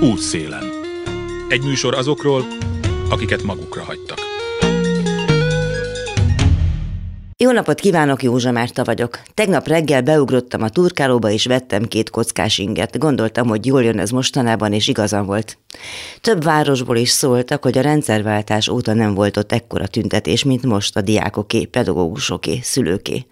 Útszélen. Egy műsor azokról, akiket magukra hagytak. Jó napot kívánok, Józsa Márta vagyok. Tegnap reggel beugrottam a turkálóba és vettem két kockás inget. Gondoltam, hogy jól jön ez mostanában, és igazam volt. Több városból is szóltak, hogy a rendszerváltás óta nem volt ott ekkora tüntetés, mint most a diákoké, pedagógusoké, szülőké.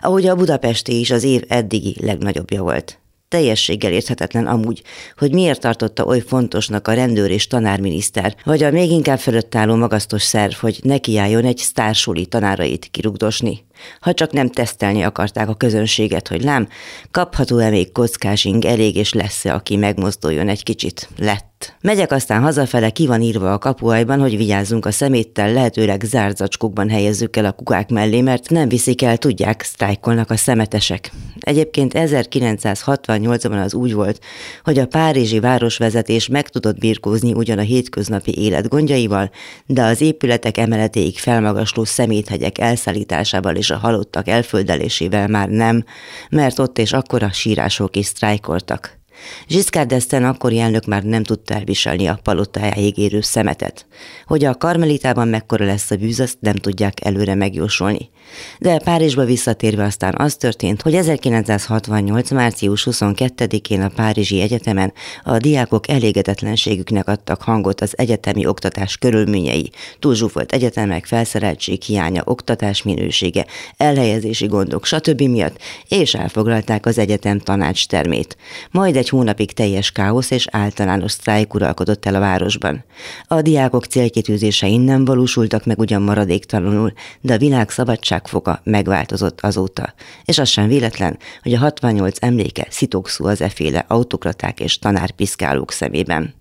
Ahogy a budapesti is az év eddigi legnagyobbja volt teljességgel érthetetlen amúgy, hogy miért tartotta oly fontosnak a rendőr és tanárminiszter, vagy a még inkább fölött álló magasztos szerv, hogy nekiálljon egy sztársuli tanárait kirugdosni. Ha csak nem tesztelni akarták a közönséget, hogy lám, kapható-e még kockásing elég, és lesz-e, aki megmozduljon egy kicsit? Lett. Megyek aztán hazafele, ki van írva a kapuajban, hogy vigyázzunk a szeméttel, lehetőleg zárt zacskókban helyezzük el a kukák mellé, mert nem viszik el, tudják, sztrájkolnak a szemetesek. Egyébként 1968-ban az úgy volt, hogy a párizsi városvezetés meg tudott birkózni ugyan a hétköznapi élet gondjaival, de az épületek emeletéig felmagasló szeméthegyek elszállításával és a halottak elföldelésével már nem, mert ott és akkor a sírások is sztrájkoltak. Giscard d'Estaing akkori elnök már nem tudta elviselni a palotájáig érő szemetet. Hogy a karmelitában mekkora lesz a bűz, azt nem tudják előre megjósolni. De Párizsba visszatérve aztán az történt, hogy 1968. március 22-én a Párizsi Egyetemen a diákok elégedetlenségüknek adtak hangot az egyetemi oktatás körülményei, túlzsúfolt egyetemek, felszereltség hiánya, oktatás minősége, elhelyezési gondok, stb. miatt, és elfoglalták az egyetem tanács termét. Majd egy hónapig teljes káosz és általános sztrájk uralkodott el a városban. A diákok célkitűzései nem valósultak meg ugyan maradéktalanul, de a világ szabadságfoga megváltozott azóta. És az sem véletlen, hogy a 68 emléke szitokszú az eféle autokraták és tanárpiszkálók szemében.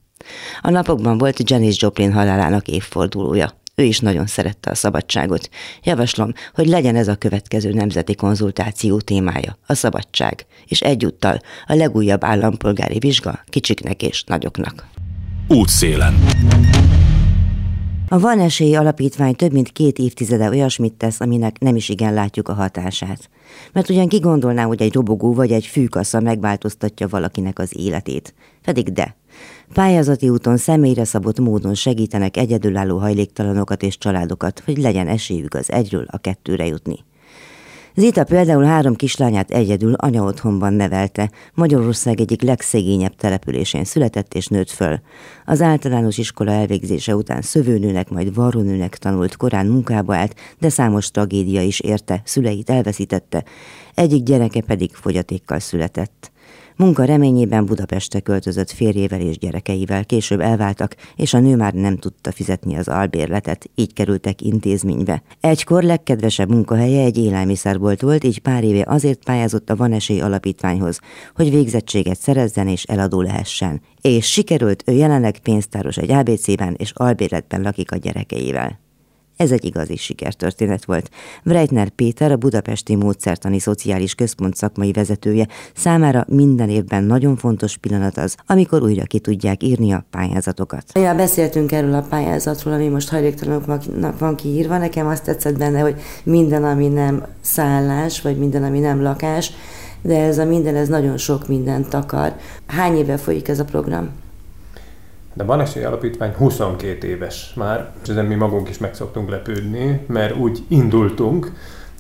A napokban volt Janis Joplin halálának évfordulója. Ő is nagyon szerette a szabadságot. Javaslom, hogy legyen ez a következő nemzeti konzultáció témája, a szabadság, és egyúttal a legújabb állampolgári vizsga kicsiknek és nagyoknak. Útszélen. A Van Esély Alapítvány több mint két évtizede olyasmit tesz, aminek nem is igen látjuk a hatását. Mert ugyan ki gondolná, hogy egy robogó vagy egy fűkassa megváltoztatja valakinek az életét. Pedig de. Pályázati úton személyre szabott módon segítenek egyedülálló hajléktalanokat és családokat, hogy legyen esélyük az egyről a kettőre jutni. Zita például három kislányát egyedül anya otthonban nevelte, Magyarország egyik legszegényebb településén született és nőtt föl. Az általános iskola elvégzése után szövőnőnek, majd varrónőnek tanult, korán munkába állt, de számos tragédia is érte, szüleit elveszítette, egyik gyereke pedig fogyatékkal született. Munka reményében Budapestre költözött férjével és gyerekeivel, később elváltak, és a nő már nem tudta fizetni az albérletet, így kerültek intézménybe. Egykor legkedvesebb munkahelye egy élelmiszerbolt volt, így pár éve azért pályázott a Van Esély Alapítványhoz, hogy végzettséget szerezzen és eladó lehessen. És sikerült, ő jelenleg pénztáros egy ABC-ben és albérletben lakik a gyerekeivel. Ez egy igazi sikertörténet volt. Breitner Péter, a Budapesti Módszertani Szociális Központ szakmai vezetője számára minden évben nagyon fontos pillanat az, amikor újra ki tudják írni a pályázatokat. Ja, beszéltünk erről a pályázatról, ami most hajléktalanoknak van kiírva. Nekem azt tetszett benne, hogy minden, ami nem szállás, vagy minden, ami nem lakás, de ez a minden, ez nagyon sok mindent takar. Hány éve folyik ez a program? De van esély alapítvány 22 éves már, és ezen mi magunk is meg szoktunk lepődni, mert úgy indultunk,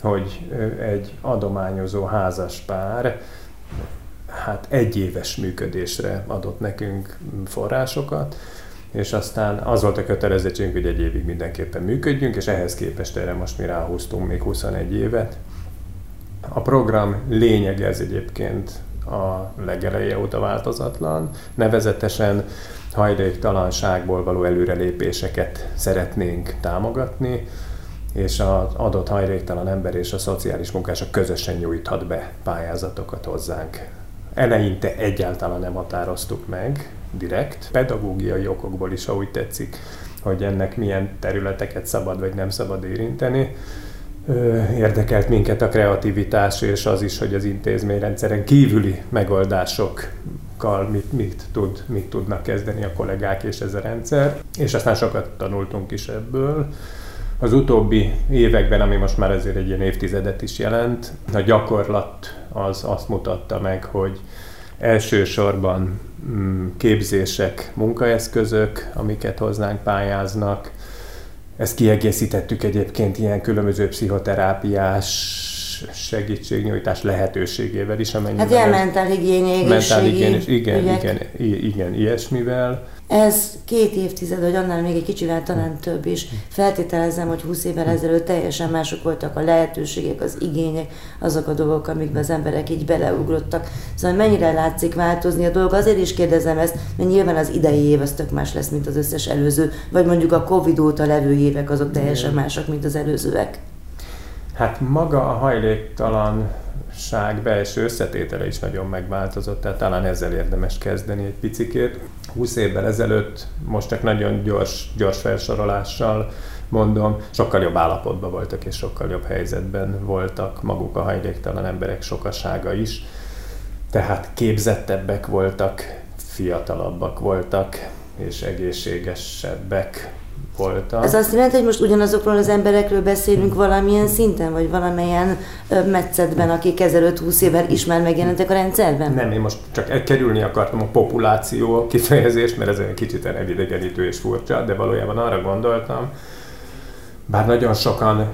hogy egy adományozó házas pár hát egy éves működésre adott nekünk forrásokat, és aztán az volt a kötelezettségünk, hogy egy évig mindenképpen működjünk, és ehhez képest erre most mi ráhúztunk még 21 évet. A program lényege ez egyébként a legeleje óta változatlan, nevezetesen hajléktalanságból való előrelépéseket szeretnénk támogatni, és az adott hajléktalan ember és a szociális munkások közösen nyújthat be pályázatokat hozzánk. Eleinte egyáltalán nem határoztuk meg direkt, pedagógiai okokból is, ahogy tetszik, hogy ennek milyen területeket szabad vagy nem szabad érinteni. Érdekelt minket a kreativitás és az is, hogy az intézményrendszeren kívüli megoldások mit, mit, tud, mit tudnak kezdeni a kollégák és ez a rendszer, és aztán sokat tanultunk is ebből. Az utóbbi években, ami most már azért egy ilyen évtizedet is jelent, a gyakorlat az azt mutatta meg, hogy Elsősorban mm, képzések, munkaeszközök, amiket hoznánk pályáznak. Ezt kiegészítettük egyébként ilyen különböző pszichoterápiás segítségnyújtás lehetőségével is, amennyiben... Hát ilyen mentálhigiéni, mentálhigiéni, igen, ügyek. igen, igen, ilyesmivel. Ez két évtized, vagy annál még egy kicsivel talán több is. Feltételezem, hogy 20 évvel ezelőtt teljesen mások voltak a lehetőségek, az igények, azok a dolgok, amikbe az emberek így beleugrottak. Szóval mennyire látszik változni a dolog? Azért is kérdezem ezt, mert nyilván az idei év az tök más lesz, mint az összes előző, vagy mondjuk a Covid óta levő évek azok teljesen mások, mint az előzőek. Hát maga a hajléktalanság belső összetétele is nagyon megváltozott, tehát talán ezzel érdemes kezdeni egy picikét. 20 évvel ezelőtt, most csak nagyon gyors, gyors felsorolással mondom, sokkal jobb állapotban voltak és sokkal jobb helyzetben voltak maguk a hajléktalan emberek sokasága is. Tehát képzettebbek voltak, fiatalabbak voltak, és egészségesebbek voltak. Ez azt jelenti, hogy most ugyanazokról az emberekről beszélünk valamilyen szinten, vagy valamilyen metszetben, akik 15-20 évvel is már megjelentek a rendszerben? Nem, én most csak kerülni akartam a populáció kifejezést, mert ez egy kicsit elidegenítő és furcsa, de valójában arra gondoltam, bár nagyon sokan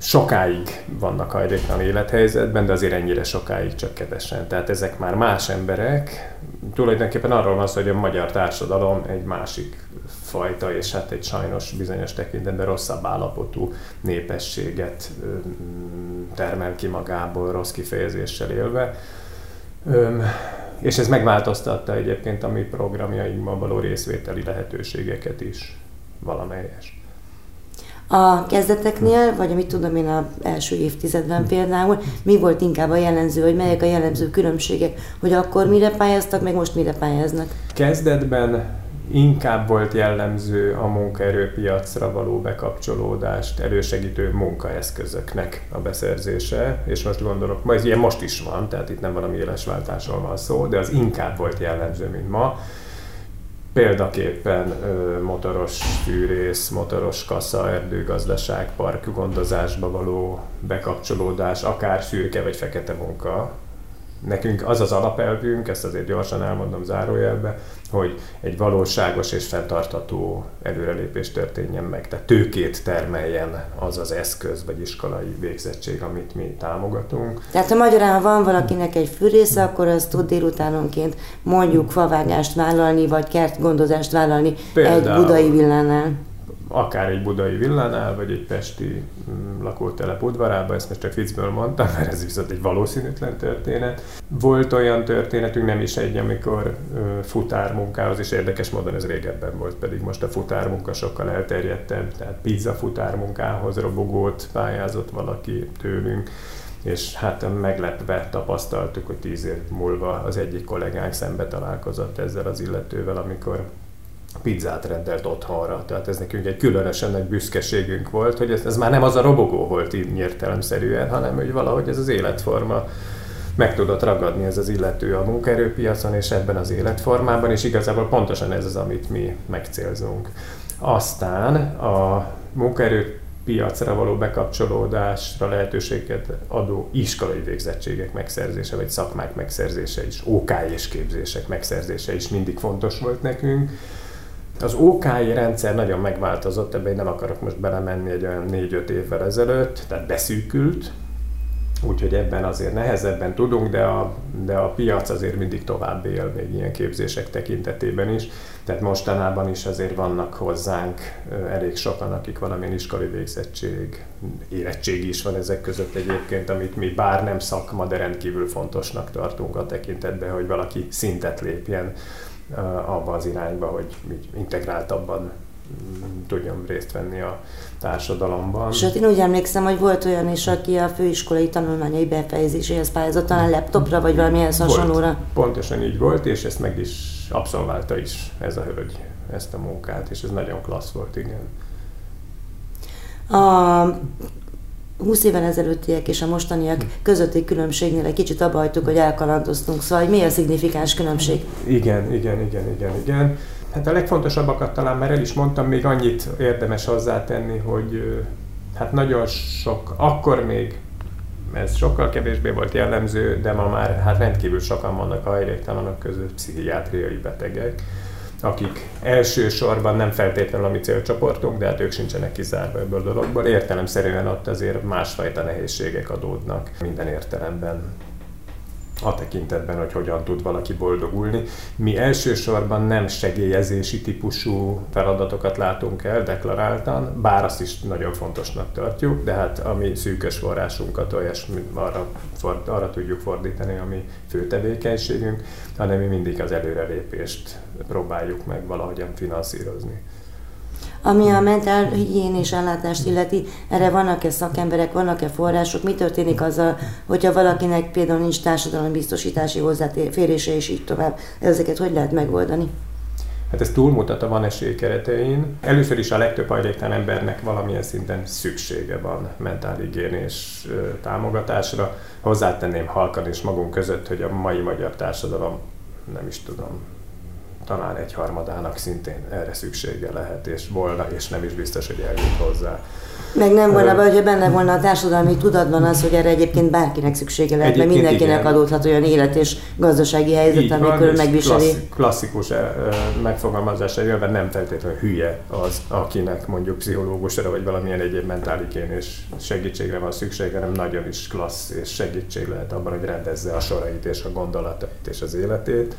sokáig vannak hajléktalan élethelyzetben, de azért ennyire sokáig csak kevesen. Tehát ezek már más emberek. Tulajdonképpen arról van szó, hogy a magyar társadalom egy másik fajta, és hát egy sajnos bizonyos tekintetben rosszabb állapotú népességet termel ki magából, rossz kifejezéssel élve. És ez megváltoztatta egyébként a mi programjainkban való részvételi lehetőségeket is valamelyes. A kezdeteknél, vagy amit tudom én az első évtizedben például, mi volt inkább a jellemző, hogy melyek a jellemző különbségek, hogy akkor mire pályáztak, meg most mire pályáznak? Kezdetben inkább volt jellemző a munkaerőpiacra való bekapcsolódást elősegítő munkaeszközöknek a beszerzése, és most gondolok, majd ilyen most is van, tehát itt nem valami élesváltásról van szó, de az inkább volt jellemző, mint ma. Példaképpen motoros fűrész, motoros kassa, erdőgazdaság, park gondozásba való bekapcsolódás, akár szürke vagy fekete munka, nekünk az az alapelvünk, ezt azért gyorsan elmondom zárójelbe, hogy egy valóságos és fenntartató előrelépés történjen meg. Tehát tőkét termeljen az az eszköz vagy iskolai végzettség, amit mi támogatunk. Tehát a magyarán, ha van valakinek egy fűrésze, akkor az tud délutánonként mondjuk favágást vállalni, vagy kertgondozást vállalni Például, egy budai villánál akár egy budai villánál, vagy egy pesti mm, lakótelep udvarában, ezt most csak viccből mondtam, mert ez viszont egy valószínűtlen történet. Volt olyan történetünk, nem is egy, amikor futármunkához, és érdekes módon ez régebben volt, pedig most a futármunka sokkal elterjedtebb, tehát pizza futármunkához robogót pályázott valaki tőlünk, és hát meglepve tapasztaltuk, hogy tíz év múlva az egyik kollégánk szembe találkozott ezzel az illetővel, amikor pizzát rendelt otthonra. Tehát ez nekünk egy különösen nagy büszkeségünk volt, hogy ez, ez már nem az a robogó volt így értelemszerűen, hanem hogy valahogy ez az életforma meg tudott ragadni ez az illető a munkaerőpiacon és ebben az életformában, és igazából pontosan ez az, amit mi megcélzunk. Aztán a munkaerőpiacra való bekapcsolódásra lehetőséget adó iskolai végzettségek megszerzése, vagy szakmák megszerzése is, OK és képzések megszerzése is mindig fontos volt nekünk az OKI rendszer nagyon megváltozott, ebben nem akarok most belemenni egy olyan 4-5 évvel ezelőtt, tehát beszűkült, úgyhogy ebben azért nehezebben tudunk, de a, de a piac azért mindig tovább él, még ilyen képzések tekintetében is. Tehát mostanában is azért vannak hozzánk elég sokan, akik valamilyen iskolai végzettség, érettség is van ezek között egyébként, amit mi bár nem szakma, de rendkívül fontosnak tartunk a tekintetben, hogy valaki szintet lépjen abba az irányba, hogy integráltabban mm, tudjon részt venni a társadalomban. Sőt, én úgy emlékszem, hogy volt olyan is, aki a főiskolai tanulmányai befejezéséhez pályázott, talán laptopra, vagy valamilyen hasonlóra. Pontosan így volt, és ezt meg is abszolválta is ez a hölgy, ezt a munkát, és ez nagyon klassz volt, igen. A 20 évvel ezelőttiek és a mostaniak közötti különbségnél egy kicsit abba hagytuk, hogy elkalandoztunk. Szóval, hogy mi a szignifikáns különbség? Igen, igen, igen, igen, igen. Hát a legfontosabbakat talán már el is mondtam, még annyit érdemes hozzátenni, hogy hát nagyon sok, akkor még ez sokkal kevésbé volt jellemző, de ma már hát rendkívül sokan vannak a hajléktalanok között pszichiátriai betegek, akik elsősorban nem feltétlenül a mi célcsoportunk, de hát ők sincsenek kizárva ebből a dologból. Értelemszerűen ott azért másfajta nehézségek adódnak minden értelemben a tekintetben, hogy hogyan tud valaki boldogulni. Mi elsősorban nem segélyezési típusú feladatokat látunk el deklaráltan, bár azt is nagyon fontosnak tartjuk, de hát a mi szűkös forrásunkat olyasmi arra, for, arra tudjuk fordítani, ami fő tevékenységünk, hanem mi mindig az előrelépést próbáljuk meg valahogyan finanszírozni. Ami a mentál higiénés ellátást illeti, erre vannak-e szakemberek, vannak-e források, mi történik azzal, hogyha valakinek például nincs társadalombiztosítási hozzáférése és így tovább. Ezeket hogy lehet megoldani? Hát ez túlmutat a van esély keretein. Először is a legtöbb hajléktalan embernek valamilyen szinten szüksége van mentálhigiénés támogatásra. Hozzátenném halkan és magunk között, hogy a mai magyar társadalom nem is tudom, talán egy harmadának szintén erre szüksége lehet, és volna, és nem is biztos, hogy eljut hozzá. Meg nem volna, vagy hogyha benne volna a társadalmi tudatban az, hogy erre egyébként bárkinek szüksége lehet, mert mindenkinek igen. adódhat olyan élet és gazdasági helyzet, amikor megviseli. Klassz, klasszikus megfogalmazása jön, nem feltétlenül hülye az, akinek mondjuk pszichológusra vagy valamilyen egyéb mentálikén és segítségre van szüksége, hanem nagyon is klassz és segítség lehet abban, hogy rendezze a sorait és a gondolatait és az életét.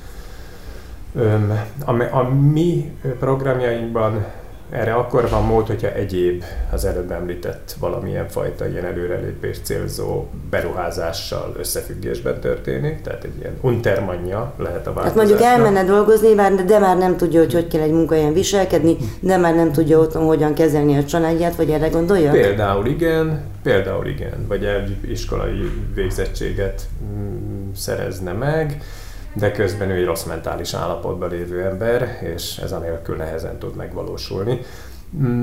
A, a mi programjainkban erre akkor van mód, hogyha egyéb az előbb említett valamilyen fajta ilyen előrelépés célzó beruházással összefüggésben történik, tehát egy ilyen untermanja lehet a változásnak. Hát mondjuk elmenne dolgozni, de már nem tudja, hogy hogy kell egy munkahelyen viselkedni, de már nem tudja otthon hogyan kezelni a családját, vagy erre gondolja? Például igen, például igen, vagy egy iskolai végzettséget mm, szerezne meg, de közben ő egy rossz mentális állapotban lévő ember, és ez anélkül nehezen tud megvalósulni.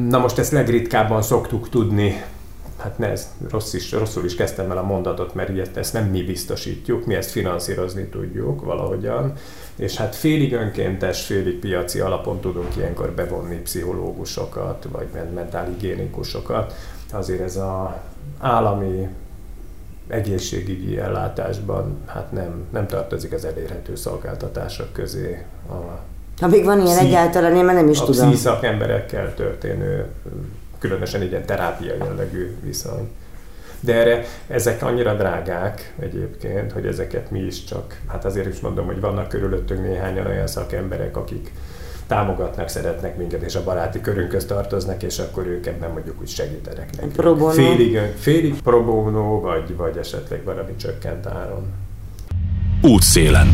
Na most ezt legritkábban szoktuk tudni, hát ne, ez rossz is, rosszul is kezdtem el a mondatot, mert ilyet ezt nem mi biztosítjuk, mi ezt finanszírozni tudjuk valahogyan, és hát félig önkéntes, félig piaci alapon tudunk ilyenkor bevonni pszichológusokat, vagy mentálhigiénikusokat. Azért ez a állami egészségügyi ellátásban hát nem, nem tartozik az elérhető szolgáltatások közé. A ha még van ilyen pszi, egyáltalán, én már nem is a tudom. A szakemberekkel történő, különösen ilyen terápia jellegű viszony. De erre ezek annyira drágák egyébként, hogy ezeket mi is csak, hát azért is mondom, hogy vannak körülöttünk néhányan olyan szakemberek, akik támogatnak, szeretnek minket, és a baráti körünkhöz tartoznak, és akkor ők ebben mondjuk úgy segítenek nekünk. Pro bono. Félig, félig pro bono, vagy, vagy esetleg valami csökkent áron. Útszélen.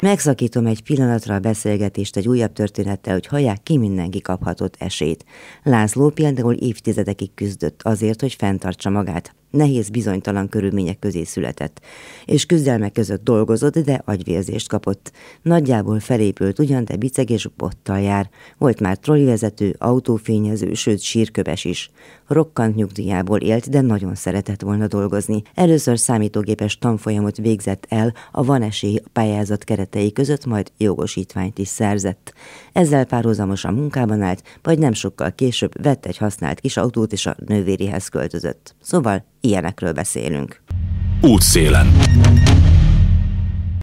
Megszakítom egy pillanatra a beszélgetést egy újabb történettel, hogy hallják, ki mindenki kaphatott esélyt. László például évtizedekig küzdött azért, hogy fenntartsa magát nehéz, bizonytalan körülmények közé született, és küzdelmek között dolgozott, de agyvérzést kapott. Nagyjából felépült ugyan, de biceg és bottal jár. Volt már trollivezető, autófényező, sőt sírköves is. Rokkant nyugdíjából élt, de nagyon szeretett volna dolgozni. Először számítógépes tanfolyamot végzett el a Van esély pályázat keretei között, majd jogosítványt is szerzett. Ezzel párhuzamosan munkában állt, vagy nem sokkal később vett egy használt kis autót és a nővérihez költözött. Szóval ilyenekről beszélünk. Útszélen.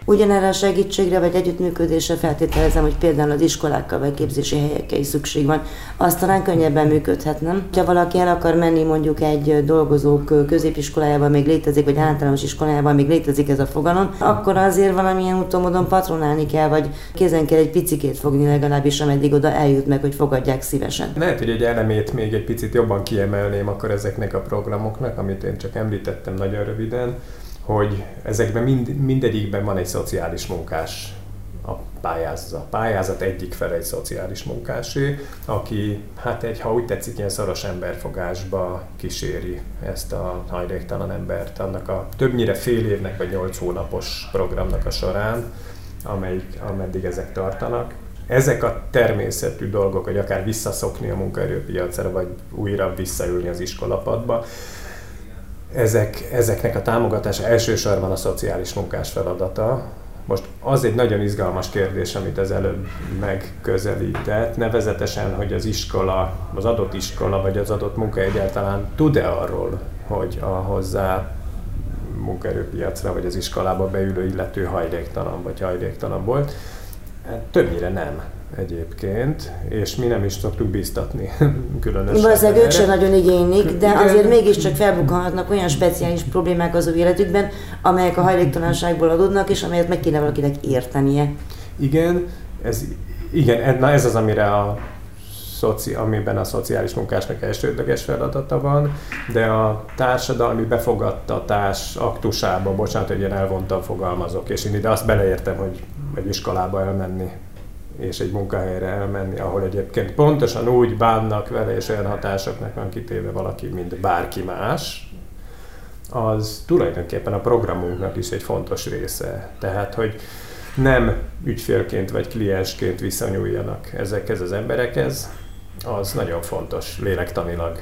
Ugyanerre a segítségre vagy együttműködésre feltételezem, hogy például az iskolákkal vagy képzési helyekkel is szükség van. Azt talán könnyebben működhet, nem? Ha valaki el akar menni mondjuk egy dolgozók középiskolájában még létezik, vagy általános iskolájában még létezik ez a fogalom, akkor azért valamilyen úton módon patronálni kell, vagy kézen kell egy picikét fogni legalábbis, ameddig oda eljut meg, hogy fogadják szívesen. Lehet, hogy egy elemét még egy picit jobban kiemelném akkor ezeknek a programoknak, amit én csak említettem nagyon röviden hogy ezekben mind, mindegyikben van egy szociális munkás a pályázat. A pályázat egyik fele egy szociális munkásé, aki, hát egy, ha úgy tetszik, ilyen szoros emberfogásba kíséri ezt a hajléktalan embert, annak a többnyire fél évnek vagy nyolc hónapos programnak a során, amelyik, ameddig ezek tartanak. Ezek a természetű dolgok, hogy akár visszaszokni a munkaerőpiacra, vagy újra visszaülni az iskolapadba, ezek, ezeknek a támogatása elsősorban a szociális munkás feladata. Most az egy nagyon izgalmas kérdés, amit az előbb megközelített, nevezetesen, hogy az iskola, az adott iskola vagy az adott munka egyáltalán tud-e arról, hogy a hozzá munkaerőpiacra vagy az iskolába beülő illető hajléktalan vagy hajléktalan volt. Hát többnyire nem egyébként, és mi nem is szoktuk biztatni különösen. Valószínűleg ők sem nagyon igénylik, de Igen. azért mégiscsak felbukkanhatnak olyan speciális problémák az ő életükben, amelyek a hajléktalanságból adódnak, és amelyet meg kéne valakinek értenie. Igen, ez, igen, na ez az, amire a szoci, amiben a szociális munkásnak elsődleges feladata van, de a társadalmi befogadtatás aktusába, bocsánat, hogy én elvontan fogalmazok, és én ide azt beleértem, hogy egy iskolába elmenni, és egy munkahelyre elmenni, ahol egyébként pontosan úgy bánnak vele, és olyan hatásoknak van kitéve valaki, mint bárki más, az tulajdonképpen a programunknak is egy fontos része. Tehát, hogy nem ügyfélként vagy kliensként viszonyuljanak ezekhez az emberekhez, az nagyon fontos lélektanilag,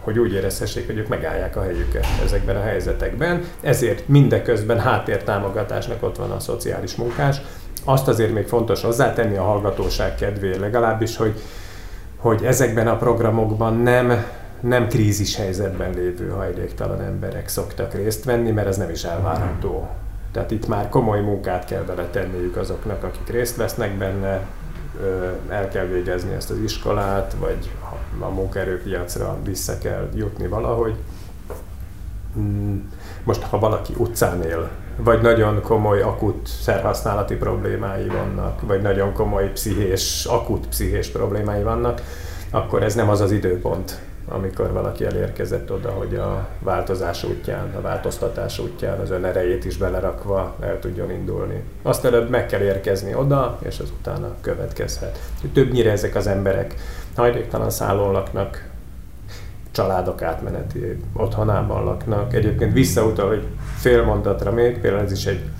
hogy úgy érezhessék, hogy ők megállják a helyüket ezekben a helyzetekben. Ezért mindeközben háttértámogatásnak ott van a szociális munkás. Azt azért még fontos hozzátenni a hallgatóság kedvéért legalábbis, hogy, hogy ezekben a programokban nem nem krízis helyzetben lévő hajléktalan emberek szoktak részt venni, mert ez nem is elvárható. Tehát itt már komoly munkát kell beletenniük azoknak, akik részt vesznek benne, el kell végezni ezt az iskolát, vagy a munkaerőpiacra vissza kell jutni valahogy. Hmm, most, ha valaki utcán él, vagy nagyon komoly akut szerhasználati problémái vannak, vagy nagyon komoly pszichés, akut pszichés problémái vannak, akkor ez nem az az időpont, amikor valaki elérkezett oda, hogy a változás útján, a változtatás útján az ön erejét is belerakva el tudjon indulni. Azt előbb meg kell érkezni oda, és az utána következhet. Többnyire ezek az emberek hajléktalan szállón laknak, családok átmeneti otthonában laknak. Egyébként visszautal, hogy fél mondatra még, például ez is egy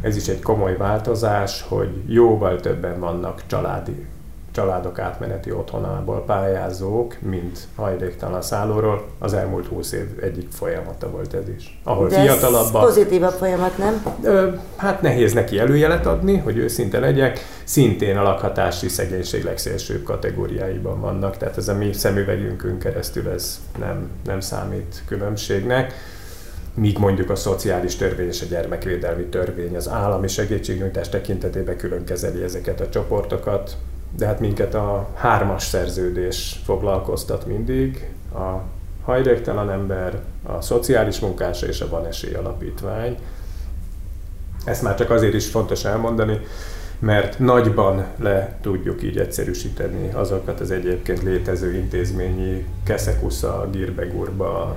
ez is egy komoly változás, hogy jóval többen vannak családi családok átmeneti otthonából pályázók, mint hajléktalan szállóról. Az elmúlt húsz év egyik folyamata volt ez is. Ahol De fiatalabbak... pozitívabb folyamat, nem? Ö, hát nehéz neki előjelet adni, hogy őszinte legyek. Szintén a lakhatási szegénység legszélsőbb kategóriáiban vannak, tehát ez a mi szemüvegünkön keresztül ez nem, nem számít különbségnek míg mondjuk a szociális törvény és a gyermekvédelmi törvény az állami segítségnyújtás tekintetében külön kezeli ezeket a csoportokat, de hát minket a hármas szerződés foglalkoztat mindig, a hajléktalan ember, a szociális munkása és a Van Esély Alapítvány. Ezt már csak azért is fontos elmondani, mert nagyban le tudjuk így egyszerűsíteni azokat az egyébként létező intézményi keszekusza, girbegurba,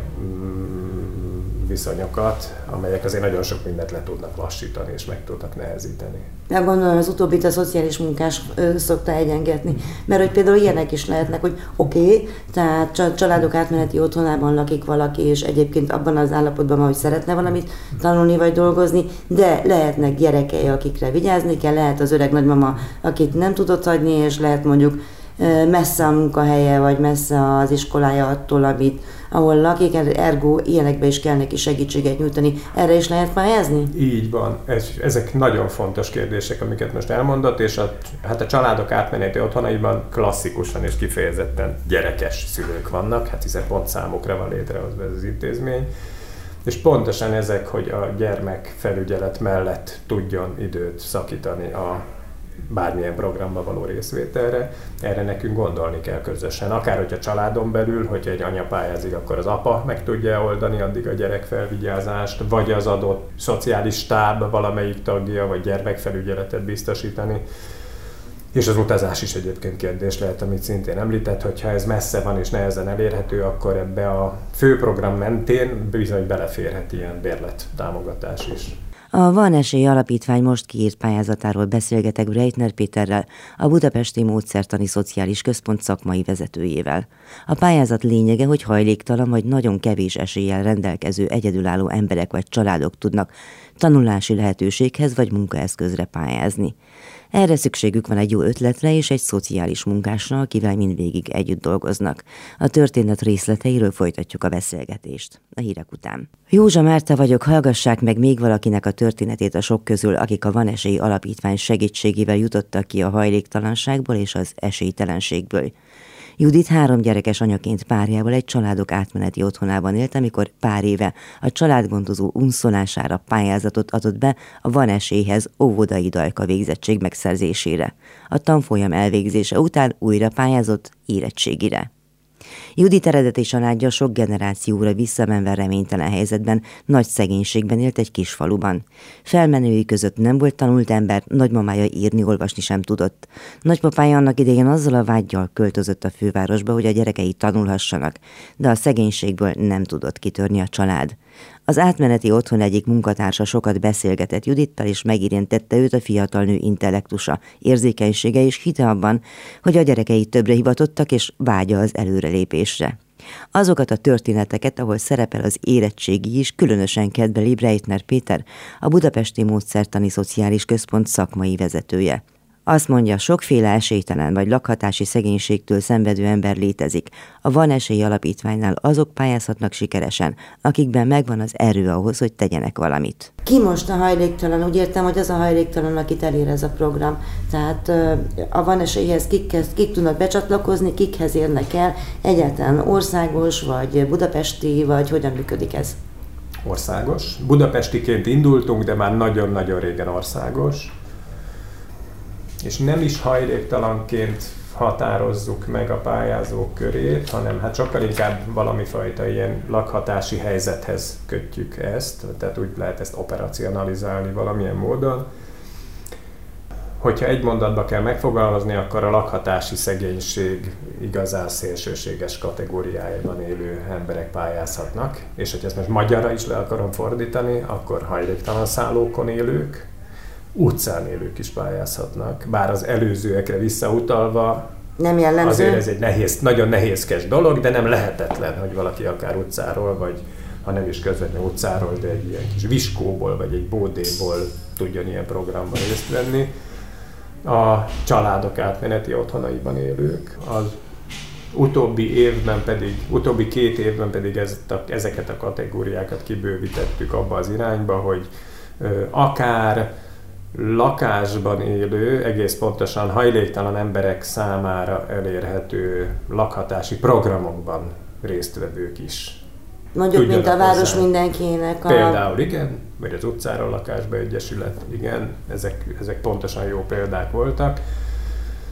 viszonyokat, amelyek azért nagyon sok mindent le tudnak lassítani és meg tudnak nehezíteni. Ja, gondolom az utóbbit a szociális munkás szokta egyengetni, mert hogy például ilyenek is lehetnek, hogy oké, okay, tehát családok átmeneti otthonában lakik valaki, és egyébként abban az állapotban van, hogy szeretne valamit tanulni vagy dolgozni, de lehetnek gyerekei, akikre vigyázni kell, lehet az öreg nagymama, akit nem tudott hagyni, és lehet mondjuk messze a munkahelye, vagy messze az iskolája attól, amit, ahol lakik, ergo ilyenekbe is kell neki segítséget nyújtani. Erre is lehet pályázni? Így van. Ez, ezek nagyon fontos kérdések, amiket most elmondott, és a, hát a családok átmeneti otthonaiban klasszikusan és kifejezetten gyerekes szülők vannak, hát hiszen pont számukra van létrehozva ez az intézmény. És pontosan ezek, hogy a gyermek felügyelet mellett tudjon időt szakítani a bármilyen programba való részvételre, erre nekünk gondolni kell közösen. Akár, hogyha családon belül, hogyha egy anya pályázik, akkor az apa meg tudja oldani addig a gyerek felvigyázást, vagy az adott szociális stáb valamelyik tagja, vagy gyermekfelügyeletet biztosítani. És az utazás is egyébként kérdés lehet, amit szintén említett, hogyha ez messze van és nehezen elérhető, akkor ebbe a főprogram mentén bizony beleférhet ilyen bérlet támogatás is. A Van Esély Alapítvány most kiírt pályázatáról beszélgetek Breitner Péterrel, a Budapesti Módszertani Szociális Központ szakmai vezetőjével. A pályázat lényege, hogy hajléktalan vagy nagyon kevés eséllyel rendelkező egyedülálló emberek vagy családok tudnak tanulási lehetőséghez vagy munkaeszközre pályázni. Erre szükségük van egy jó ötletre és egy szociális munkásra, akivel mindvégig együtt dolgoznak. A történet részleteiről folytatjuk a beszélgetést. A hírek után. Józsa Márta vagyok, hallgassák meg még valakinek a történetét a sok közül, akik a Van Esély Alapítvány segítségével jutottak ki a hajléktalanságból és az esélytelenségből. Judit három gyerekes anyaként párjával egy családok átmeneti otthonában élt, amikor pár éve a családgondozó unszolására pályázatot adott be a Van esélyhez óvodai dajka végzettség megszerzésére. A tanfolyam elvégzése után újra pályázott érettségire. Judit eredeti családja sok generációra visszamenve reménytelen helyzetben, nagy szegénységben élt egy kis faluban. Felmenői között nem volt tanult ember, nagymamája írni, olvasni sem tudott. Nagypapája annak idején azzal a vágyjal költözött a fővárosba, hogy a gyerekei tanulhassanak, de a szegénységből nem tudott kitörni a család. Az átmeneti otthon egyik munkatársa sokat beszélgetett Judittal, és megérintette őt a fiatal nő intellektusa, érzékenysége és hite abban, hogy a gyerekei többre hivatottak, és vágya az előrelépésre. Azokat a történeteket, ahol szerepel az érettségi is, különösen kedveli Breitner Péter, a Budapesti Módszertani Szociális Központ szakmai vezetője. Azt mondja, sokféle esélytelen vagy lakhatási szegénységtől szenvedő ember létezik. A Van Esély Alapítványnál azok pályázhatnak sikeresen, akikben megvan az erő ahhoz, hogy tegyenek valamit. Ki most a hajléktalan? Úgy értem, hogy az a hajléktalan, akit elér ez a program. Tehát a Van Esélyhez kikhez, kik tudnak becsatlakozni, kikhez érnek el, egyáltalán országos, vagy budapesti, vagy hogyan működik ez? Országos. Budapestiként indultunk, de már nagyon-nagyon régen országos és nem is hajléktalanként határozzuk meg a pályázók körét, hanem hát sokkal inkább valami fajta ilyen lakhatási helyzethez kötjük ezt, tehát úgy lehet ezt operacionalizálni valamilyen módon. Hogyha egy mondatba kell megfogalmazni, akkor a lakhatási szegénység igazán szélsőséges kategóriájában élő emberek pályázhatnak, és hogy ezt most magyarra is le akarom fordítani, akkor hajléktalan szállókon élők, utcán élők is pályázhatnak, bár az előzőekre visszautalva nem jellemző. Azért ez egy nehéz, nagyon nehézkes dolog, de nem lehetetlen, hogy valaki akár utcáról, vagy ha nem is közvetlenül utcáról, de egy ilyen kis viskóból, vagy egy bódéból tudjon ilyen programban részt venni. A családok átmeneti otthonaiban élők, az utóbbi évben pedig, utóbbi két évben pedig ezt a, ezeket a kategóriákat kibővítettük abba az irányba, hogy ö, akár lakásban élő, egész pontosan hajléktalan emberek számára elérhető lakhatási programokban résztvevők is. Mondjuk, mint a város hozzá. mindenkinek. A... Például igen, vagy az utcáról lakásba egyesület, igen, ezek, ezek pontosan jó példák voltak.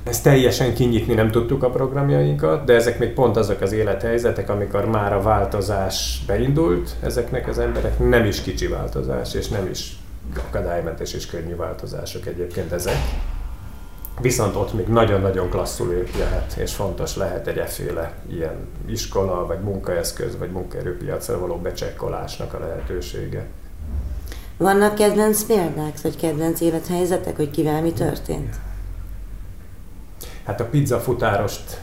Ezt teljesen kinyitni nem tudtuk a programjainkat, de ezek még pont azok az élethelyzetek, amikor már a változás beindult, ezeknek az emberek nem is kicsi változás, és nem is akadálymentes és könnyű változások egyébként ezek. Viszont ott még nagyon-nagyon klasszul lehet, és fontos lehet egy efféle ilyen iskola, vagy munkaeszköz, vagy munkaerőpiacra való becsekkolásnak a lehetősége. Vannak kedvenc példák, vagy kedvenc élethelyzetek, hogy kivel mi történt? Hát a pizzafutárost,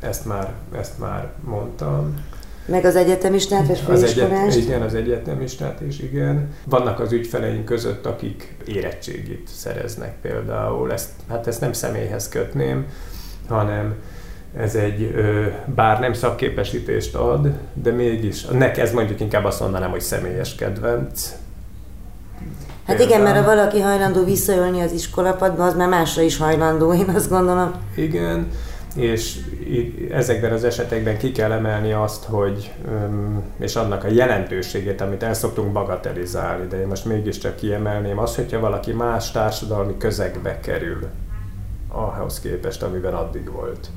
ezt már, ezt már mondtam. Meg az egyetemistát, vagy az egyet, Igen, az egyetemistát is, igen. Vannak az ügyfeleink között, akik érettségit szereznek például. Ezt, hát ezt nem személyhez kötném, hanem ez egy, bár nem szakképesítést ad, de mégis, nek ez mondjuk inkább azt mondanám, hogy személyes kedvenc. Hát Például. igen, mert ha valaki hajlandó visszajölni az iskolapadba, az már másra is hajlandó, én azt gondolom. Igen, és ezekben az esetekben ki kell emelni azt, hogy, és annak a jelentőségét, amit el szoktunk bagatelizálni, de én most mégiscsak kiemelném azt, hogyha valaki más társadalmi közegbe kerül ahhoz képest, amiben addig volt.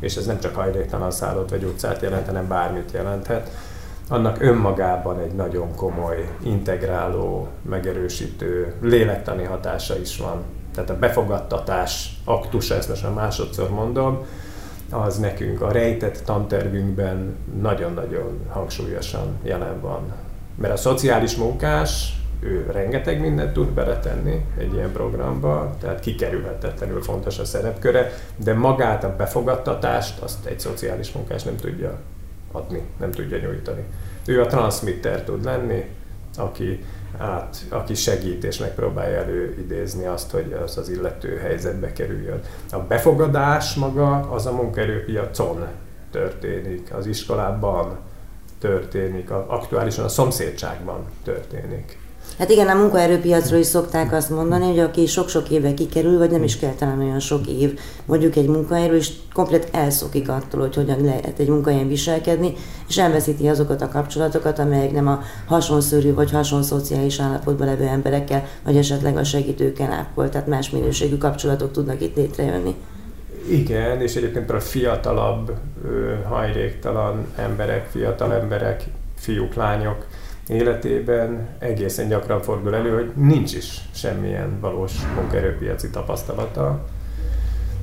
És ez nem csak hajléktalan szállót vagy utcát jelent, hanem bármit jelenthet. Annak önmagában egy nagyon komoly, integráló, megerősítő lélektani hatása is van tehát a befogadtatás aktusa, ezt most már másodszor mondom, az nekünk a rejtett tantervünkben nagyon-nagyon hangsúlyosan jelen van. Mert a szociális munkás, ő rengeteg mindent tud beletenni egy ilyen programba, tehát kikerülhetetlenül fontos a szerepköre, de magát a befogadtatást azt egy szociális munkás nem tudja adni, nem tudja nyújtani. Ő a transmitter tud lenni, aki át, aki segít és megpróbálja előidézni azt, hogy az az illető helyzetbe kerüljön. A befogadás maga az a munkaerőpiacon történik, az iskolában történik, aktuálisan a szomszédságban történik. Hát igen, a munkaerőpiacról is szokták azt mondani, hogy aki sok-sok éve kikerül, vagy nem is kell talán olyan sok év, mondjuk egy munkahelyről, és komplet elszokik attól, hogy hogyan lehet egy munkahelyen viselkedni, és elveszíti azokat a kapcsolatokat, amelyek nem a hasonszörű vagy hason szociális állapotban levő emberekkel, vagy esetleg a segítőkkel ápol, tehát más minőségű kapcsolatok tudnak itt létrejönni. Igen, és egyébként a fiatalabb, hajléktalan emberek, fiatal emberek, fiúk, lányok, életében egészen gyakran fordul elő, hogy nincs is semmilyen valós munkaerőpiaci tapasztalata,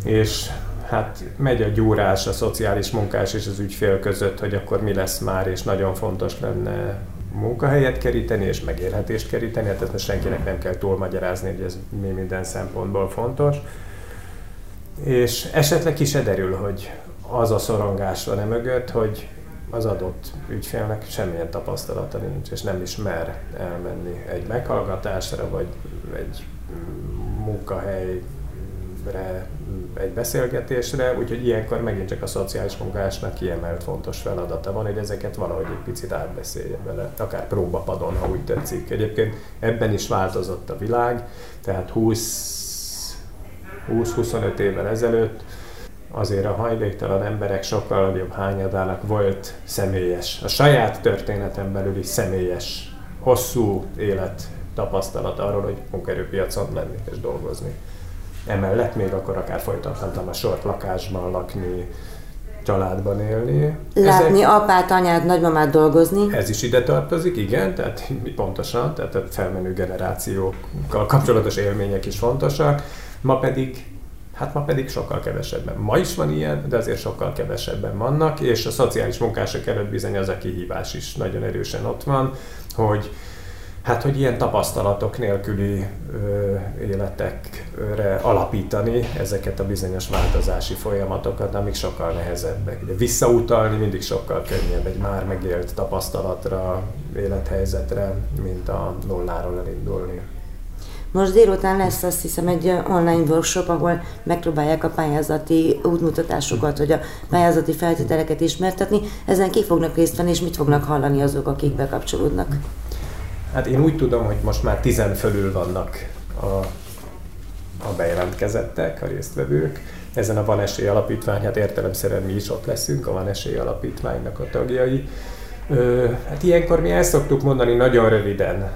és hát megy a gyúrás a szociális munkás és az ügyfél között, hogy akkor mi lesz már, és nagyon fontos lenne munkahelyet keríteni és megélhetést keríteni, hát ezt most senkinek nem kell túlmagyarázni, hogy ez mi minden szempontból fontos. És esetleg ki se derül, hogy az a szorongás van e mögött, hogy az adott ügyfélnek semmilyen tapasztalata nincs, és nem is mer elmenni egy meghallgatásra, vagy egy munkahelyre, egy beszélgetésre, úgyhogy ilyenkor megint csak a szociális munkásnak kiemelt fontos feladata van, hogy ezeket valahogy egy picit átbeszélje vele, akár próbapadon, ha úgy tetszik. Egyébként ebben is változott a világ, tehát 20-25 évvel ezelőtt azért a hajléktalan emberek sokkal nagyobb hányadának volt személyes, a saját történeten belüli személyes, hosszú élet tapasztalat arról, hogy munkaerőpiacon lenni és dolgozni. Emellett még akkor akár folytathattam a sort lakásban lakni, családban élni. Látni Ezek, apát, anyát, nagymamát dolgozni. Ez is ide tartozik, igen, tehát pontosan, tehát a felmenő generációkkal kapcsolatos élmények is fontosak. Ma pedig Hát ma pedig sokkal kevesebben. Ma is van ilyen, de azért sokkal kevesebben vannak, és a szociális munkások előtt bizony az a kihívás is nagyon erősen ott van, hogy hát, hogy ilyen tapasztalatok nélküli ö, életekre alapítani ezeket a bizonyos változási folyamatokat, amik sokkal nehezebbek. Ugye visszautalni mindig sokkal könnyebb egy már megélt tapasztalatra, élethelyzetre, mint a nulláról elindulni. Most délután lesz azt hiszem egy online workshop, ahol megpróbálják a pályázati útmutatásokat, vagy a pályázati feltételeket ismertetni. Ezen ki fognak részt venni, és mit fognak hallani azok, akik bekapcsolódnak? Hát én úgy tudom, hogy most már tizen fölül vannak a, a bejelentkezettek, a résztvevők. Ezen a Van Esély Alapítvány, hát értelemszerűen mi is ott leszünk, a Van Esély Alapítványnak a tagjai. Ö, hát ilyenkor mi el szoktuk mondani nagyon röviden,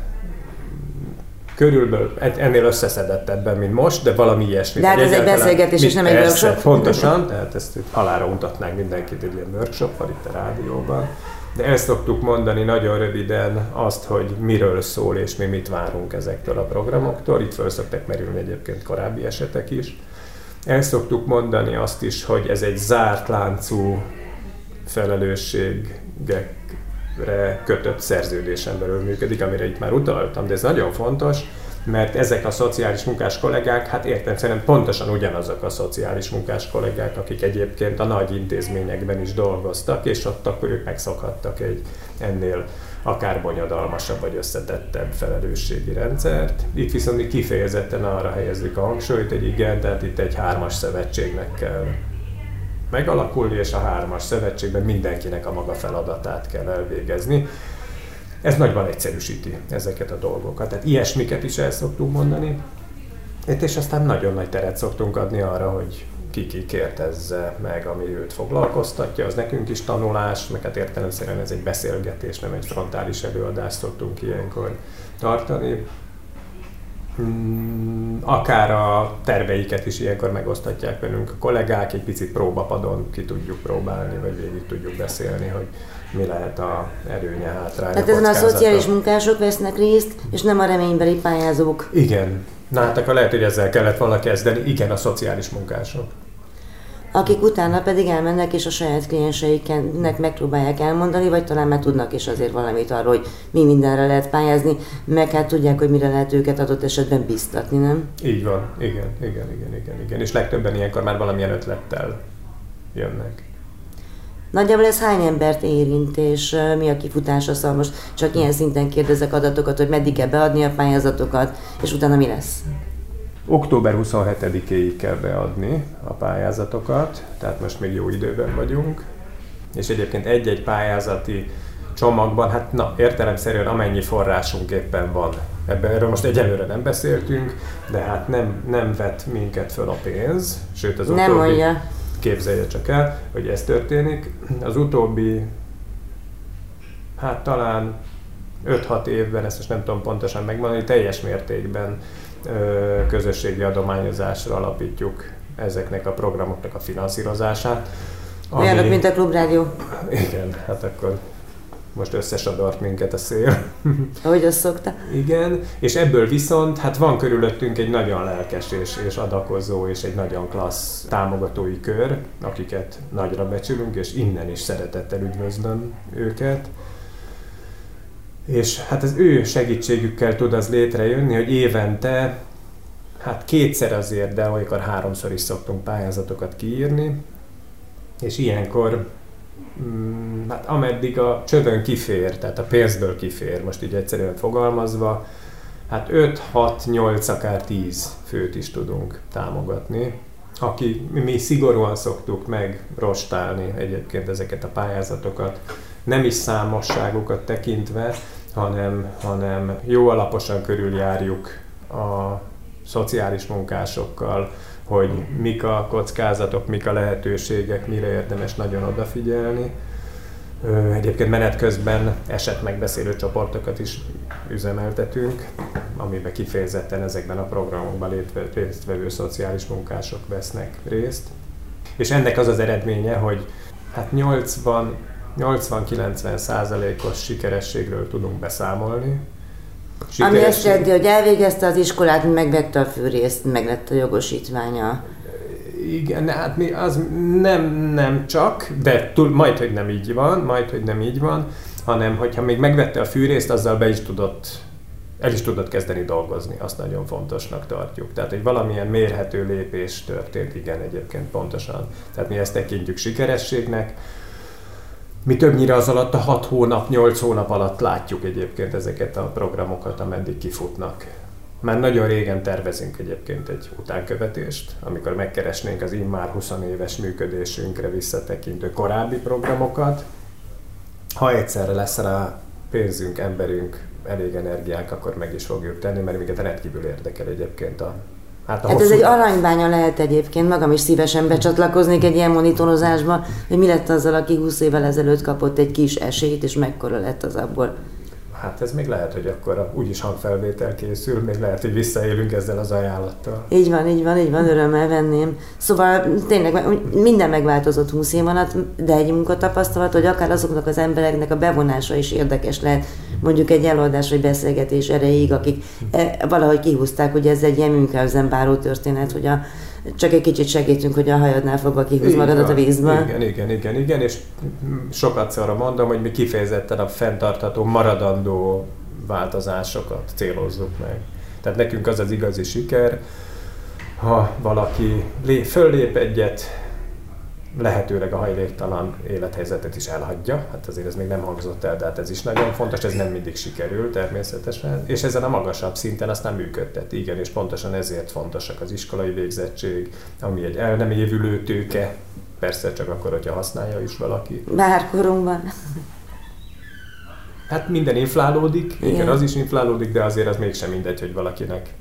körülbelül ennél összeszedettebben, mint most, de valami ilyesmi. De hát ez egy beszélgetés, és nem egy workshop. Pontosan, tehát ezt halára untatnánk mindenkit egy ilyen workshop van itt a rádióban. De ezt szoktuk mondani nagyon röviden azt, hogy miről szól és mi mit várunk ezektől a programoktól. Itt föl szoktak merülni egyébként korábbi esetek is. El szoktuk mondani azt is, hogy ez egy zárt láncú felelősségek re kötött szerződésen belül működik, amire itt már utaltam, de ez nagyon fontos, mert ezek a szociális munkás kollégák, hát értem szerint pontosan ugyanazok a szociális munkás kollégák, akik egyébként a nagy intézményekben is dolgoztak, és ott akkor ők megszokhattak egy ennél akár bonyodalmasabb vagy összetettebb felelősségi rendszert. Itt viszont mi kifejezetten arra helyezzük a hangsúlyt, hogy igen, tehát itt egy hármas szövetségnek kell megalakulni, és a hármas szövetségben mindenkinek a maga feladatát kell elvégezni. Ez nagyban egyszerűsíti ezeket a dolgokat. Tehát ilyesmiket is el szoktunk mondani, és aztán nagyon nagy teret szoktunk adni arra, hogy ki ki kérdezze meg, ami őt foglalkoztatja, az nekünk is tanulás, meg hát értelemszerűen ez egy beszélgetés, nem egy frontális előadást szoktunk ilyenkor tartani. Mm, akár a terveiket is ilyenkor megosztatják velünk a kollégák, egy picit próbapadon ki tudjuk próbálni, vagy végig tudjuk beszélni, hogy mi lehet a erőnye hátránya. Tehát ezen a szociális munkások vesznek részt, és nem a reménybeli pályázók. Igen. Na hát akkor lehet, hogy ezzel kellett volna kezdeni. Igen, a szociális munkások akik utána pedig elmennek és a saját klienseiknek megpróbálják elmondani, vagy talán már tudnak is azért valamit arról, hogy mi mindenre lehet pályázni, meg hát tudják, hogy mire lehet őket adott esetben biztatni, nem? Így van, igen, igen, igen, igen, igen. És legtöbben ilyenkor már valamilyen ötlettel jönnek. Nagyjából ez hány embert érint, és mi a kifutása? Szóval most csak ilyen szinten kérdezek adatokat, hogy meddig kell beadni a pályázatokat, és utána mi lesz? Október 27-éig kell beadni a pályázatokat, tehát most még jó időben vagyunk, és egyébként egy-egy pályázati csomagban, hát na, értelemszerűen amennyi forrásunk éppen van. Ebben erről most egyelőre nem beszéltünk, de hát nem, nem vet minket föl a pénz, sőt az Nem utóbbi, mondja. képzelje csak el, hogy ez történik. Az utóbbi, hát talán 5-6 évben, ezt most nem tudom pontosan megmondani, teljes mértékben közösségi adományozásra alapítjuk ezeknek a programoknak a finanszírozását. Olyanok, mint a klubrádió, Igen, hát akkor most összesodort minket a szél. ahogy azt szokta. Igen, és ebből viszont hát van körülöttünk egy nagyon lelkes és, és adakozó és egy nagyon klassz támogatói kör, akiket nagyra becsülünk, és innen is szeretettel üdvözlöm őket. És hát az ő segítségükkel tud az létrejönni, hogy évente hát kétszer azért, de olykor háromszor is szoktunk pályázatokat kiírni, és ilyenkor mm, hát ameddig a csövön kifér, tehát a pénzből kifér, most így egyszerűen fogalmazva, hát 5-6-8, akár 10 főt is tudunk támogatni, aki mi szigorúan szoktuk meg rostálni egyébként ezeket a pályázatokat, nem is számosságukat tekintve, hanem, hanem jó alaposan körüljárjuk a szociális munkásokkal, hogy mik a kockázatok, mik a lehetőségek, mire érdemes nagyon odafigyelni. Egyébként menet közben esetmegbeszélő csoportokat is üzemeltetünk, amiben kifejezetten ezekben a programokban résztvevő szociális munkások vesznek részt. És ennek az az eredménye, hogy hát 80 80-90 százalékos sikerességről tudunk beszámolni. Ami azt Sikeresség- jelenti, hogy elvégezte az iskolát, megvette a fűrészt, meg lett a jogosítványa. Igen, hát mi az nem, nem csak, de túl, majd, hogy nem így van, majd, hogy nem így van, hanem hogyha még megvette a fűrészt, azzal be is tudott, el is tudott kezdeni dolgozni, azt nagyon fontosnak tartjuk. Tehát, hogy valamilyen mérhető lépés történt, igen, egyébként pontosan. Tehát mi ezt tekintjük sikerességnek. Mi többnyire az alatt a 6 hónap, 8 hónap alatt látjuk egyébként ezeket a programokat, ameddig kifutnak. Már nagyon régen tervezünk egyébként egy utánkövetést, amikor megkeresnénk az immár 20 éves működésünkre visszatekintő korábbi programokat. Ha egyszerre lesz rá pénzünk, emberünk, elég energiánk, akkor meg is fogjuk tenni, mert minket rendkívül érdekel egyébként a Hát, Hát ez egy aranybánya lehet egyébként, magam is szívesen becsatlakoznék egy ilyen monitorozásba, hogy mi lett azzal, aki 20 évvel ezelőtt kapott egy kis esélyt, és mekkora lett az abból. Hát ez még lehet, hogy akkor úgyis hangfelvétel készül, még lehet, hogy visszaélünk ezzel az ajánlattal. Így van, így van, így van, örömmel venném. Szóval tényleg minden megváltozott 20 év alatt, de egy munkatapasztalat, hogy akár azoknak az embereknek a bevonása is érdekes lehet, mondjuk egy előadás vagy beszélgetés erejéig, akik eh, valahogy kihúzták, hogy ez egy ilyen Münchhausen báró történet, hogy a, csak egy kicsit segítünk, hogy a hajadnál fogva kihúz magadat a vízből. Igen, igen, igen, igen, és sokat szarra mondom, hogy mi kifejezetten a fenntartható, maradandó változásokat célozzuk meg. Tehát nekünk az az igazi siker, ha valaki lé, föllép egyet, lehetőleg a hajléktalan élethelyzetet is elhagyja. Hát azért ez még nem hangzott el, de hát ez is nagyon fontos, ez nem mindig sikerül természetesen. És ezen a magasabb szinten aztán működtet. Igen, és pontosan ezért fontosak az iskolai végzettség, ami egy el nem évülő tőke, persze csak akkor, hogyha használja is valaki. Bárkorunkban. Hát minden inflálódik, igen, Igen. az is inflálódik, de azért az mégsem mindegy, hogy valakinek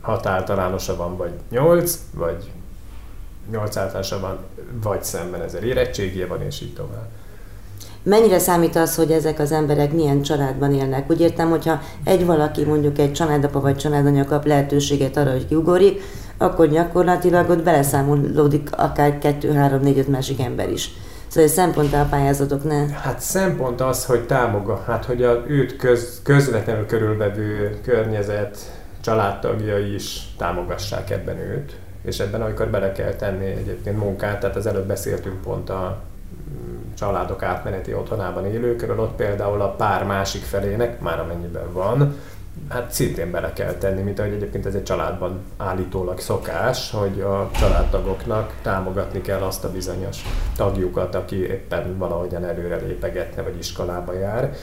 hat általánosa van, vagy nyolc, vagy nyolc általánosa van, vagy szemben ezer érettségie van, és így tovább. Mennyire számít az, hogy ezek az emberek milyen családban élnek? Úgy értem, hogyha egy valaki, mondjuk egy családapa vagy családanya kap lehetőséget arra, hogy kiugorik, akkor gyakorlatilag ott beleszámolódik akár kettő, három, négy, öt másik ember is. Szóval ez szempont a pályázatok ne. Hát szempont az, hogy támogat, hát hogy a őt köz, közvetlenül körülvevő környezet, családtagjai is támogassák ebben őt, és ebben amikor bele kell tenni egyébként munkát, tehát az előbb beszéltünk pont a mm, családok átmeneti otthonában élőkről, ott például a pár másik felének, már amennyiben van, hát szintén bele kell tenni, mint ahogy egyébként ez egy családban állítólag szokás, hogy a családtagoknak támogatni kell azt a bizonyos tagjukat, aki éppen valahogyan előre lépegetne, vagy iskolába jár.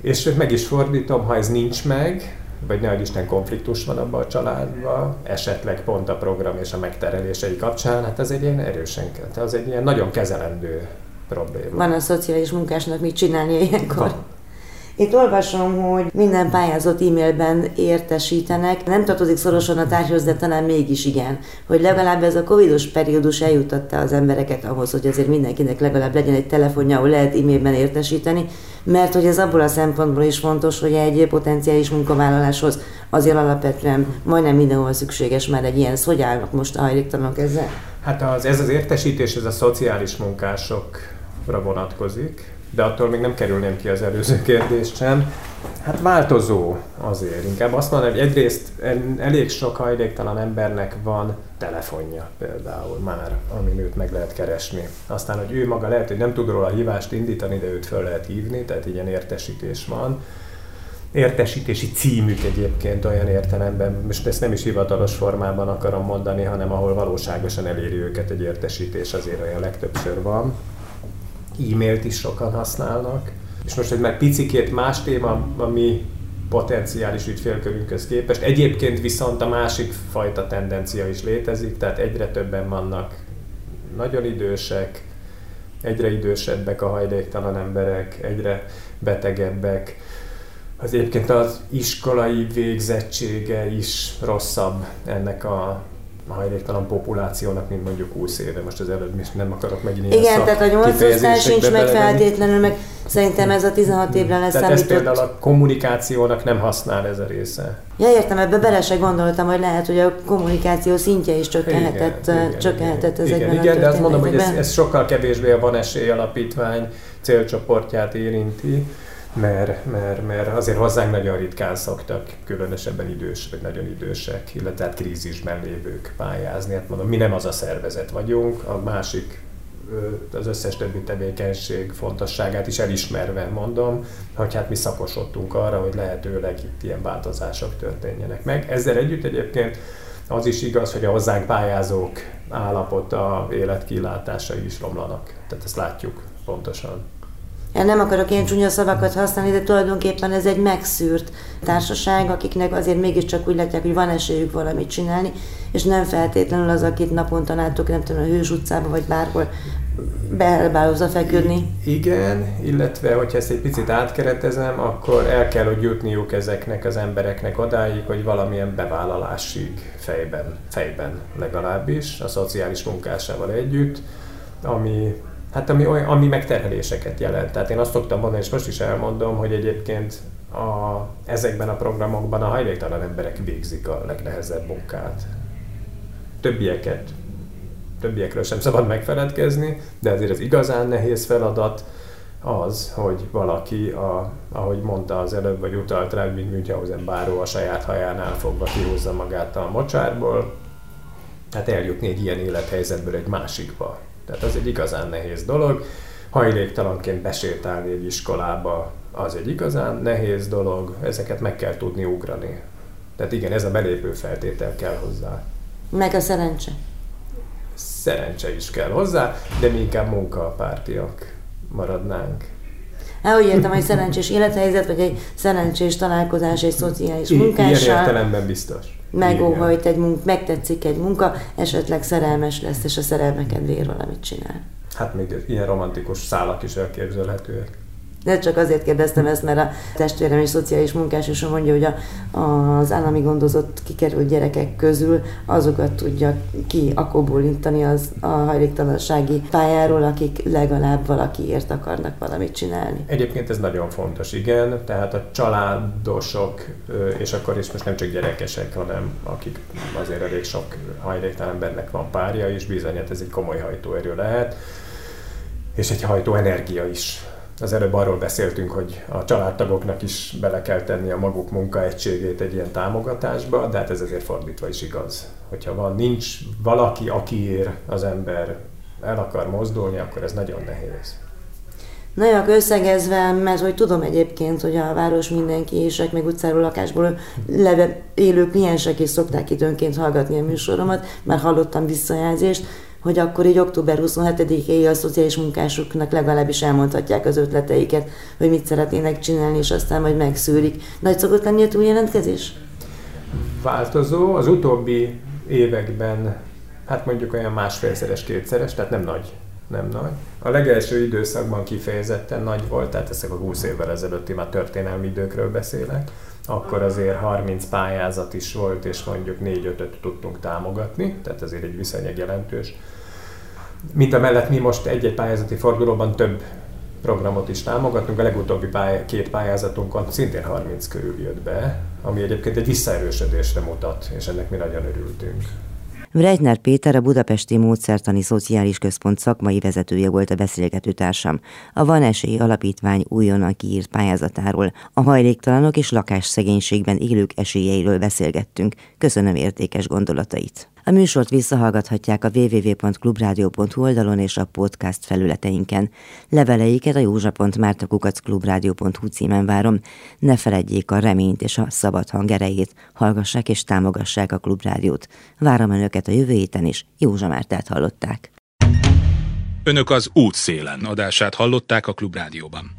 És meg is fordítom, ha ez nincs meg, vagy nehogy Isten konfliktus van abban a családban, esetleg pont a program és a megterelései kapcsán, hát ez egy ilyen erősen, tehát az egy ilyen nagyon kezelendő probléma. Van a szociális munkásnak mit csinálnia ilyenkor? Itt olvasom, hogy minden pályázott e-mailben értesítenek, nem tartozik szorosan a tárgyhoz, de talán mégis igen, hogy legalább ez a covidos periódus eljutatta az embereket ahhoz, hogy azért mindenkinek legalább legyen egy telefonja, ahol lehet e-mailben értesíteni, mert hogy ez abból a szempontból is fontos, hogy egy potenciális munkavállaláshoz azért alapvetően majdnem mindenhol szükséges már egy ilyen. Hogy állnak most a hajléktalanok ezzel? Hát az, ez az értesítés, ez a szociális munkásokra vonatkozik, de attól még nem kerülném ki az előző kérdést sem. Hát változó azért. Inkább azt mondom, hogy egyrészt elég sok hajléktalan embernek van telefonja például már, amin őt meg lehet keresni. Aztán, hogy ő maga lehet, hogy nem tud róla hívást indítani, de őt föl lehet hívni, tehát ilyen értesítés van. Értesítési címük egyébként olyan értelemben, most ezt nem is hivatalos formában akarom mondani, hanem ahol valóságosan eléri őket egy értesítés, azért olyan legtöbbször van e-mailt is sokan használnak. És most egy már picikét más téma, ami potenciális ügyfélkörünkhöz képest. Egyébként viszont a másik fajta tendencia is létezik, tehát egyre többen vannak nagyon idősek, egyre idősebbek a hajléktalan emberek, egyre betegebbek. Az egyébként az iskolai végzettsége is rosszabb ennek a hajléktalan populációnak, mint mondjuk 20 éve. Most az előbb nem akarok megint ilyen Igen, tehát a 8 osztály sincs meg feltétlenül, meg szerintem ez a 16 évre lesz Tehát ez például a kommunikációnak nem használ ez a része. Ja, értem, ebbe bele se gondoltam, hogy lehet, hogy a kommunikáció szintje is csökkenhetett, igen, csökkenhetett igen, ezekben igen, igen, de azt mondom, hogy ez, ez sokkal kevésbé a Van Esély Alapítvány célcsoportját érinti mert, mert, mert azért hozzánk nagyon ritkán szoktak, különösebben idős, vagy nagyon idősek, illetve hát krízisben lévők pályázni. Hát mondom, mi nem az a szervezet vagyunk, a másik az összes többi tevékenység fontosságát is elismerve mondom, hogy hát mi szakosodtunk arra, hogy lehetőleg itt ilyen változások történjenek meg. Ezzel együtt egyébként az is igaz, hogy a hozzánk pályázók állapota, életkilátásai is romlanak. Tehát ezt látjuk pontosan. Nem akarok ilyen csúnya szavakat használni, de tulajdonképpen ez egy megszűrt társaság, akiknek azért mégiscsak úgy látják, hogy van esélyük valamit csinálni, és nem feltétlenül az, akit naponta látok, nem tudom, a Hős utcába, vagy bárhol beelbálozza feküdni. Igen, illetve hogyha ezt egy picit átkeretezem, akkor el kell, hogy jutniuk ezeknek az embereknek odáig, hogy valamilyen bevállalásig fejben, fejben legalábbis, a szociális munkásával együtt, ami Hát ami, ami megterheléseket jelent. Tehát én azt szoktam mondani, és most is elmondom, hogy egyébként a, ezekben a programokban a hajléktalan emberek végzik a legnehezebb munkát. Többieket, többiekről sem szabad megfeledkezni, de azért az igazán nehéz feladat az, hogy valaki, a, ahogy mondta az előbb, vagy utalt rá, mint Münchhausen báró a saját hajánál fogva kihúzza magát a mocsárból, tehát eljutni egy ilyen élethelyzetből egy másikba. Tehát az egy igazán nehéz dolog. Hajléktalanként besétálni egy iskolába, az egy igazán nehéz dolog, ezeket meg kell tudni ugrani. Tehát igen, ez a belépő feltétel kell hozzá. Meg a szerencse. Szerencse is kell hozzá, de mi inkább munkapártiak maradnánk. Hát úgy értem, hogy szerencsés élethelyzet, vagy egy szerencsés találkozás egy szociális munkással. Ilyen értelemben biztos. Megóhajt egy munka, megtetszik egy munka, esetleg szerelmes lesz, és a szerelme kedvéért valamit csinál. Hát még ilyen romantikus szálak is elképzelhetőek. De csak azért kérdeztem ezt, mert a testvérem és szociális munkás is mondja, hogy a, az állami gondozott kikerült gyerekek közül azokat tudja ki akóbólintani az a hajléktalansági pályáról, akik legalább valakiért akarnak valamit csinálni. Egyébként ez nagyon fontos, igen. Tehát a családosok, és akkor is most nem csak gyerekesek, hanem akik azért elég sok hajléktalan embernek van párja, és bizony, hát ez egy komoly hajtóerő lehet és egy hajtó energia is az előbb arról beszéltünk, hogy a családtagoknak is bele kell tenni a maguk munkaegységét egy ilyen támogatásba, de hát ez azért fordítva is igaz. Hogyha van, nincs valaki, akiért az ember el akar mozdulni, akkor ez nagyon nehéz. Nagyon összegezve, mert hogy tudom egyébként, hogy a város mindenki és meg utcáról lakásból leve, élő kliensek is szokták időnként hallgatni a műsoromat, már hallottam visszajelzést, hogy akkor így október 27-éig a szociális munkásoknak legalábbis elmondhatják az ötleteiket, hogy mit szeretnének csinálni, és aztán majd megszűrik. Nagy szokott lenni a túljelentkezés? Változó. Az utóbbi években, hát mondjuk olyan másfélszeres, kétszeres, tehát nem nagy nem nagy. A legelső időszakban kifejezetten nagy volt, tehát ezek a 20 évvel ezelőtti már történelmi időkről beszélek. Akkor azért 30 pályázat is volt, és mondjuk 4-5-öt tudtunk támogatni, tehát azért egy viszonylag jelentős. Mint a mellett mi most egy-egy pályázati fordulóban több programot is támogatunk. A legutóbbi pály- két pályázatunkon szintén 30 körül jött be, ami egyébként egy visszaerősödésre mutat, és ennek mi nagyon örültünk. Vrejtner Péter a Budapesti Módszertani Szociális Központ szakmai vezetője volt a beszélgető társam. A Van Esély Alapítvány újonnan kiírt pályázatáról, a hajléktalanok és lakásszegénységben élők esélyeiről beszélgettünk. Köszönöm értékes gondolatait. A műsort visszahallgathatják a www.clubradio.hu oldalon és a podcast felületeinken. Leveleiket a józsa.mártakukacklubrádió.hu címen várom. Ne feledjék a reményt és a szabad hang erejét. Hallgassák és támogassák a Klubrádiót. Várom Önöket a jövő héten is. Józsa Mártát hallották. Önök az útszélen adását hallották a Klubrádióban.